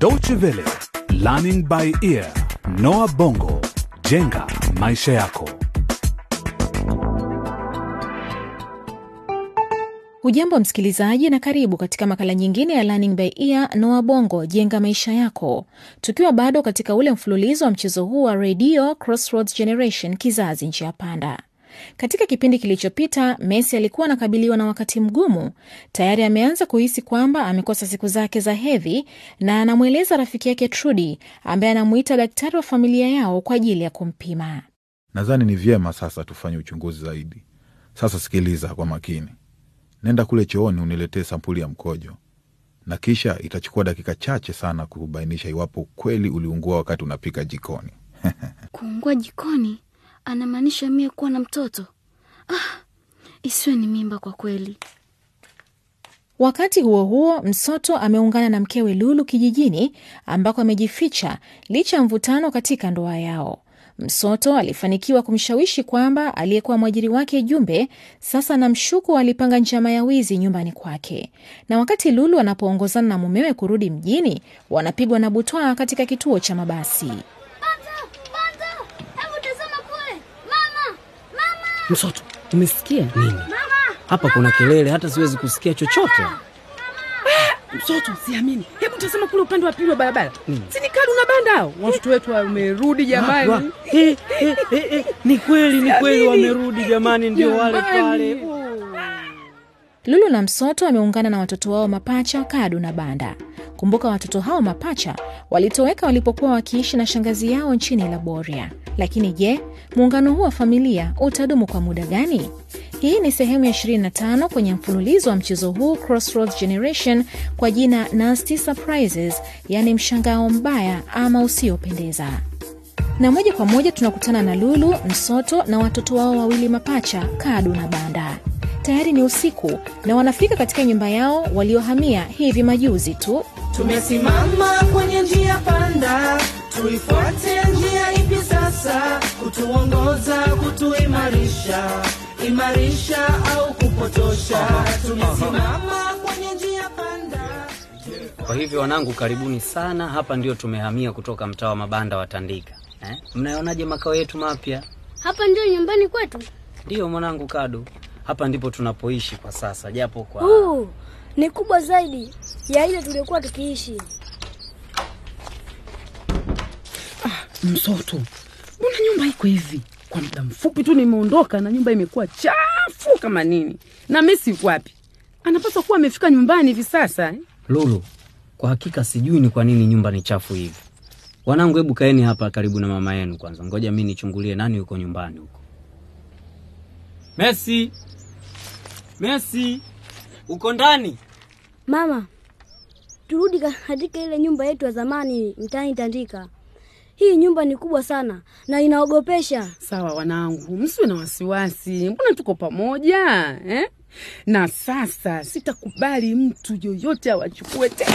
Deutsche Welle, Learning by Ear, Noah Bongo, jenga maisha yako. Hujambo msikilizaji, na karibu katika makala nyingine ya Learning by Ear Noa Bongo, jenga maisha yako, tukiwa bado katika ule mfululizo wa mchezo huu wa redio Crossroads Generation, kizazi njia panda. Katika kipindi kilichopita, Messi alikuwa anakabiliwa na wakati mgumu. Tayari ameanza kuhisi kwamba amekosa siku zake za hedhi, na anamweleza rafiki yake Trudi ambaye anamuita daktari wa familia yao kwa ajili ya kumpima. Nadhani ni vyema sasa tufanye uchunguzi zaidi. Sasa sikiliza kwa makini. Nenda kule chooni uniletee sampuli ya mkojo, na kisha itachukua dakika chache sana kubainisha iwapo kweli uliungua wakati unapika jikoni. Kuungua jikoni anamaanisha mie kuwa na mtoto? Ah, isiwe ni mimba kwa kweli. Wakati huo huo, Msoto ameungana na mkewe Lulu kijijini ambako amejificha licha ya mvutano katika ndoa yao. Msoto alifanikiwa kumshawishi kwamba aliyekuwa mwajiri wake Jumbe sasa na mshuku alipanga njama ya wizi nyumbani kwake, na wakati Lulu anapoongozana na mumewe kurudi mjini, wanapigwa na butwaa katika kituo cha mabasi. Msoto, umesikia nini? Hapa kuna kelele, hata siwezi kusikia chochote. Msoto, siamini. Hebu tazama kule upande wa pili wa barabara, si ni Kalu na Banda hao? Watoto wetu wamerudi Wa- jamani. eh, eh, eh, eh, ni kweli, ni kweli, wamerudi jamani, ndio wale pale. Lulu na Msoto wameungana na watoto wao mapacha Kadu na Banda. Kumbuka watoto hao mapacha walitoweka walipokuwa wakiishi na shangazi yao nchini Laboria. Lakini je, muungano huu wa familia utadumu kwa muda gani? Hii ni sehemu ya 25 kwenye mfululizo wa mchezo huu Crossroads Generation kwa jina Nasty Surprises, yaani mshangao mbaya ama usiopendeza na moja kwa moja tunakutana na Lulu, Msoto na watoto wao wawili mapacha Kadu na Banda. Tayari ni usiku na wanafika katika nyumba yao waliohamia hivi majuzi tu. Tumesimama kwenye njia panda, tuifuate njia ipi sasa? Kutuongoza, kutuimarisha, imarisha au kupotosha? Tumesimama kwenye njia panda. Kwa hivyo wanangu, karibuni sana. Hapa ndio tumehamia kutoka mtaa wa mabanda wa Tandika. Eh? Mnayonaje makao yetu mapya? Hapa ndio nyumbani kwetu. Ndiyo mwanangu Kadu, hapa ndipo tunapoishi kwa sasa, japo kwa Huu ni kubwa zaidi ya ile tuliokuwa tukiishi. Msoto, mbona nyumba iko hivi? Kwa muda mfupi tu nimeondoka na nyumba imekuwa chafu kama nini. Na Messi yuko wapi? Anapaswa kuwa amefika nyumbani hivi sasa. eh? Lulu, kwa hakika sijui ni kwa nini nyumba ni chafu hivi. Wanangu, hebu kaeni hapa karibu na mama yenu kwanza, ngoja mi nichungulie nani yuko nyumbani huko. Messi, Messi, uko ndani? Mama, turudi katika ile nyumba yetu ya zamani mtaani Tandika. Hii nyumba ni kubwa sana na inaogopesha. Sawa wanangu, msiwe na wasiwasi, mbona tuko pamoja eh? Na sasa sitakubali mtu yoyote awachukue tena.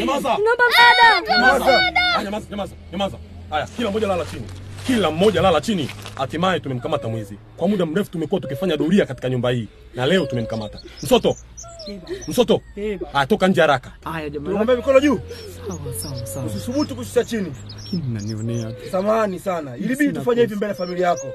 Nyamaza! Nyamaza, nyamaza. Haya, kila mmoja lala chini, kila mmoja lala chini. Hatimaye tumemkamata mwizi. Kwa muda mrefu tumekuwa tukifanya doria katika nyumba hii, na leo tumemkamata. Msoto, Msoto, ah, toka nje haraka. Haya jamani, Tuombe mikono juu, sawa sawa sawa, usisubutu kushusha chini. lakini mnanionea tu. Samahani sana, ilibidi tufanye hivi mbele ya familia yako,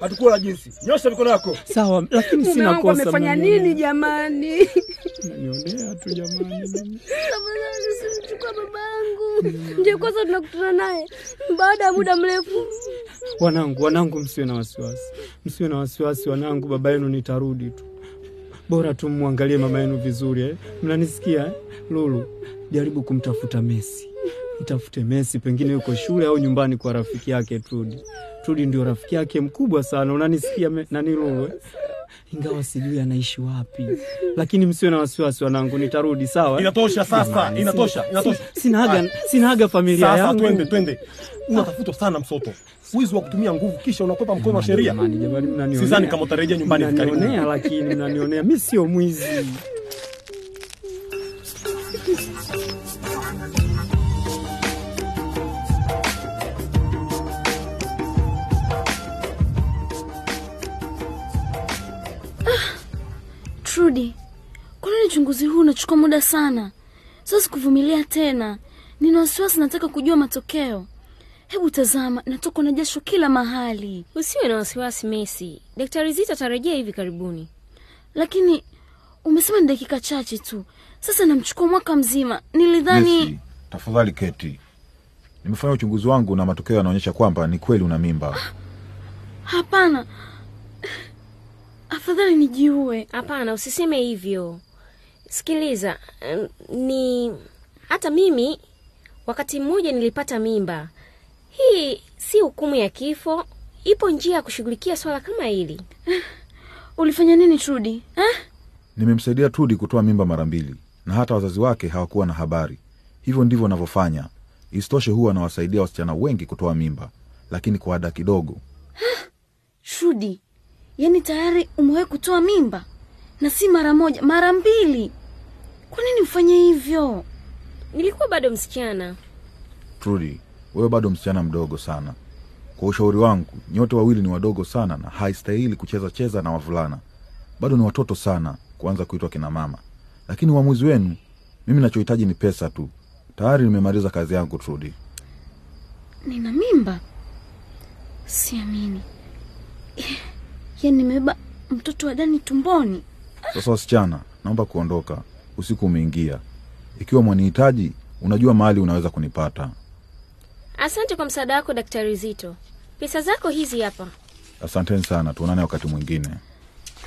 hatukuwa na jinsi. Nyosha mikono yako. Sawa, lakini Mume sina wangu kosa. amefanya nini jamani? Mnanionea tu jamani. Samahani, usimchukue babangu. Ndio kwanza tunakutana naye baada ya muda mrefu. Wanangu, wanangu, msiwe na wasiwasi, msiwe na wasiwasi wanangu, baba yenu nitarudi tu. Bora tu mwangalie mama yenu vizuri eh? Mnanisikia eh? Lulu, jaribu kumtafuta Messi, mtafute Messi, pengine yuko shule au nyumbani kwa rafiki yake Trudi. Trudi ndio rafiki yake mkubwa sana, unanisikia me- nani Lulu eh? Ingawa sijui anaishi wapi, lakini msiwe na wasiwasi wanangu, nitarudi sawa. Inatosha sasa, inatosha, inatosha. Sina haga, sina haga familia Sasa yangu. twende, twende. Unatafutwa sana Msoto, wizi wa kutumia nguvu kisha unakwepa mkono wa sheria. Jamani, jamani, mnanionea. Sidhani kama utarejea nyumbani hivi karibuni. Mnanionea, lakini mnanionea, mi sio mwizi. Trudy, kwa nini uchunguzi huu unachukua muda sana? siwezi kuvumilia tena. Nina wasiwasi, nataka kujua matokeo. Hebu tazama, natokwa na jasho kila mahali. Usiwe na wasiwasi Messi, daktari Zita atarejea hivi karibuni. Lakini umesema ni dakika chache tu, sasa namchukua mwaka mzima. Nilidhani Messi, tafadhali keti. Nimefanya uchunguzi wangu na matokeo yanaonyesha kwamba ni kweli una mimba. hapana. Afadhali nijiue. Hapana, usiseme hivyo. Sikiliza, ni hata mimi wakati mmoja nilipata mimba. Hii si hukumu ya kifo, ipo njia ya kushughulikia swala kama hili. Ulifanya nini Trudi eh? Nimemsaidia Trudi kutoa mimba mara mbili na hata wazazi wake hawakuwa na habari. Hivyo ndivyo wanavyofanya. Isitoshe, huwa anawasaidia wasichana wengi kutoa mimba, lakini kwa ada kidogo. Trudi, yaani tayari umewahi kutoa mimba na si mara moja, mara mbili. Kwa nini ufanye hivyo? Nilikuwa bado msichana. Trudi, wewe bado msichana mdogo sana. Kwa ushauri wangu, nyote wawili ni wadogo sana na haistahili kucheza cheza na wavulana. Bado ni watoto sana kuanza kuitwa kina mama, lakini uamuzi wenu. Mimi nachohitaji ni pesa tu. Tayari nimemaliza kazi yangu, Trudi. Nina mimba? Siamini. Yaani nimebeba mtoto wa Dani tumboni. Sasa wasichana, naomba kuondoka, usiku umeingia. Ikiwa mwanihitaji, unajua mahali unaweza kunipata. Asante kwa msaada wako daktari Zito. Pesa zako hizi hapa. Asanteni sana, tuonane wakati mwingine.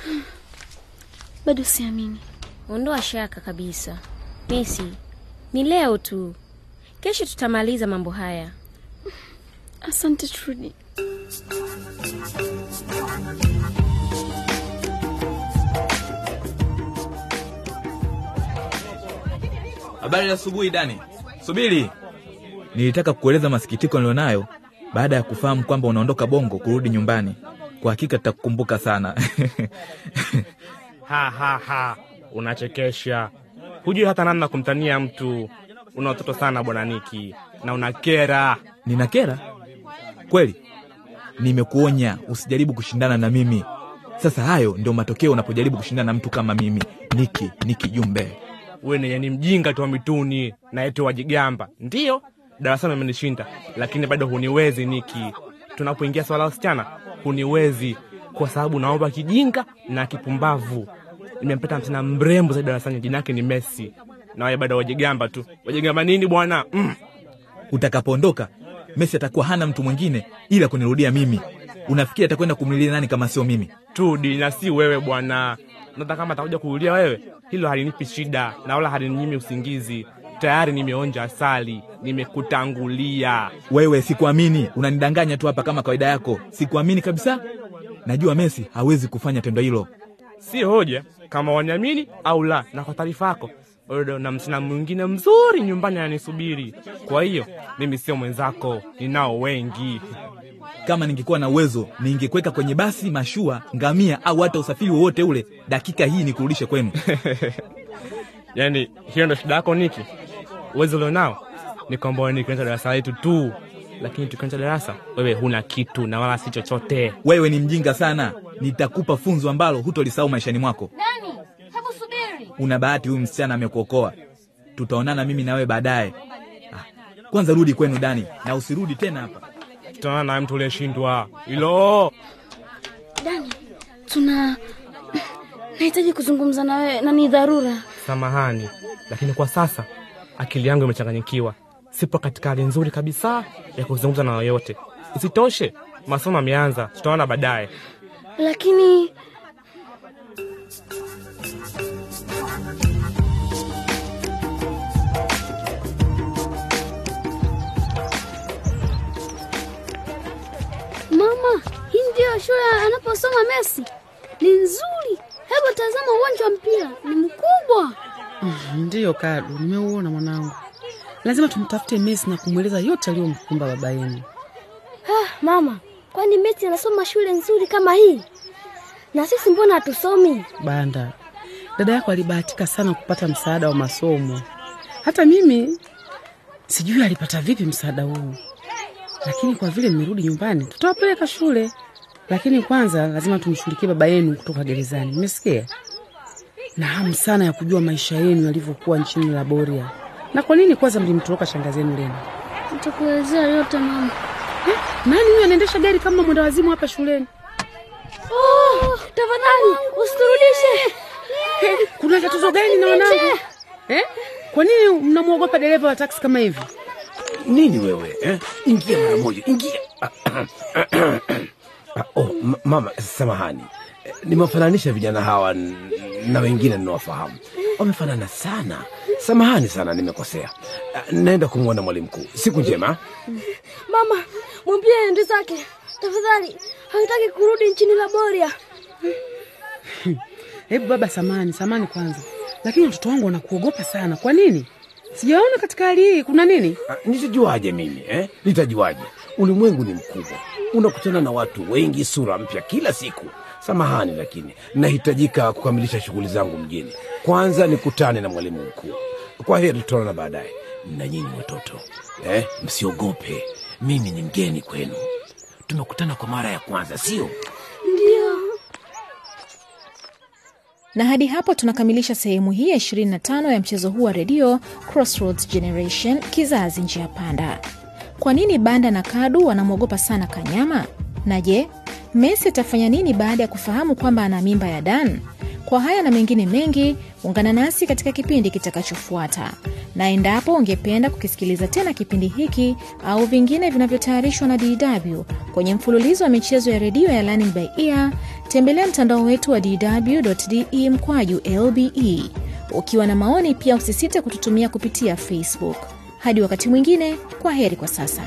Bado siamini. Ondoa shaka kabisa. Messi, ni leo tu. Kesho tutamaliza mambo haya. Asante Trudi. Habari ya asubuhi Dani. Subiri, nilitaka kukueleza masikitiko nilionayo baada ya kufahamu kwamba unaondoka Bongo kurudi nyumbani. Kwa hakika tutakukumbuka sana. ha, ha, ha. Unachekesha, hujui hata namna kumtania mtu. Una watoto sana bwana Niki na unakera. Nina kera kweli? Nimekuonya usijaribu kushindana na mimi. Sasa hayo ndio matokeo unapojaribu kushindana na mtu kama mimi, Niki Niki Jumbe. Wewe ni yani mjinga tu wa mituni na eti wajigamba. Ndio darasani umenishinda, lakini bado huniwezi Niki. Tunapoingia swala la wasichana huniwezi, kwa sababu naomba kijinga na kipumbavu. Nimempata msichana mrembo zaidi darasani, jina yake ni Messi, na wewe bado wajigamba tu. Wajigamba nini bwana? mm. Utakapoondoka Messi atakuwa hana mtu mwingine ila kunirudia mimi. Unafikiri atakwenda kumlilia nani kama sio mimi? Tudi na si wewe bwana. Nata kama atakuja kuulia wewe, hilo halinipi shida na wala halininyimi usingizi. Tayari nimeonja asali, nimekutangulia. Wewe sikuamini, unanidanganya tu hapa kama kawaida yako. Sikuamini kabisa. Najua Messi hawezi kufanya tendo hilo. Si hoja kama waniamini au la, na kwa taarifa yako Odo na msichana mwingine mzuri nyumbani ananisubiri. Kwa hiyo mimi sio mwenzako, ninao wengi. Kama ningekuwa na uwezo ningekweka kwenye basi, mashua, ngamia au hata usafiri wowote ule, dakika hii nikurudishe kwenu. Yaani hiyo ndo shida yako Niki? Uwezo ulionao ni kwamba ni darasa letu tu, lakini tukianza darasa wewe huna kitu na wala si chochote. Wewe ni mjinga sana, nitakupa funzo ambalo hutolisahau maishani mwako. Nani? hebu subiri. Una bahati, huyu msichana amekuokoa. Tutaonana mimi na wewe baadaye. Ah, kwanza rudi kwenu Dani, na usirudi tena hapa. Tutaonana naye mtu uliyeshindwa hilo. Dani, tuna nahitaji kuzungumza na wewe na ni dharura. Samahani, lakini kwa sasa akili yangu imechanganyikiwa. Sipo katika hali nzuri kabisa ya kuzungumza na yoyote. Isitoshe, masomo ameanza, tutaona baadaye. Lakini hii shule anaposoma Messi. Ni nzuri. Hebu tazama uwanja wa mpira, ni mkubwa. Ndiyo Kadu, nimeuona mwanangu. Lazima tumtafute Messi na kumweleza yote aliyomkumba baba yenu. Ah, mama, kwani Messi anasoma shule nzuri kama hii? Na sisi mbona hatusomi? Banda, dada yako alibahatika sana kupata msaada wa masomo. Hata mimi sijui alipata vipi msaada huu, lakini kwa vile mmerudi nyumbani, tutawapeleka shule. Lakini kwanza lazima tumshughulikie baba yenu kutoka gerezani, mmesikia? Na hamu sana ya kujua maisha yenu yalivyokuwa nchini Laboria. Na kwa nini kwanza mlimtoroka shangazi yenu Lena? Nitakuelezea yote mama. Eh, nani huyo anaendesha gari kama mwenda wazimu hapa shuleni? Oh, tafadhali usiturudishe. Eh, kuna tatizo gani na wanangu? Eh? Kwa nini mnamwogopa dereva wa taksi kama hivi? Nini wewe eh? Ingia mara moja, ingia. Ah, oh, mama, samahani, nimewafananisha vijana hawa na wengine ninawafahamu, wamefanana sana. Samahani sana, nimekosea. Ah, Naenda kumwona mwalimu mkuu. Siku njema. Mama, mwambie ende zake. Tafadhali, hawataki kurudi nchini Laboria. Hebu baba, samani samani kwanza, lakini watoto wangu wanakuogopa sana. Kwa nini? Sijaona katika hali hii, kuna nini? Ah, Nitajuaje mimi eh? Nitajuaje? Ulimwengu ni mkubwa, unakutana na watu wengi, sura mpya kila siku. Samahani, lakini nahitajika kukamilisha shughuli zangu mjini. Kwanza nikutane na mwalimu mkuu. Kwa heri, tutaonana baadaye. Na nyinyi watoto eh, msiogope, mimi ni mgeni kwenu. Tumekutana kwa mara ya kwanza, sio? Ndio. na hadi hapo tunakamilisha sehemu hii ya 25 ya mchezo huu wa redio Crossroads Generation, kizazi njia panda. Kwa nini Banda na Kadu wanamwogopa sana Kanyama? Na je, Messi atafanya nini baada ya kufahamu kwamba ana mimba ya Dan? Kwa haya na mengine mengi, ungana nasi katika kipindi kitakachofuata. Na endapo ungependa kukisikiliza tena kipindi hiki au vingine vinavyotayarishwa na DW kwenye mfululizo wa michezo ya redio ya Learning by Ear, tembelea mtandao wetu wa dw.de mkwaju lbe. Ukiwa na maoni pia usisite kututumia kupitia Facebook. Hadi wakati mwingine, kwa heri kwa sasa.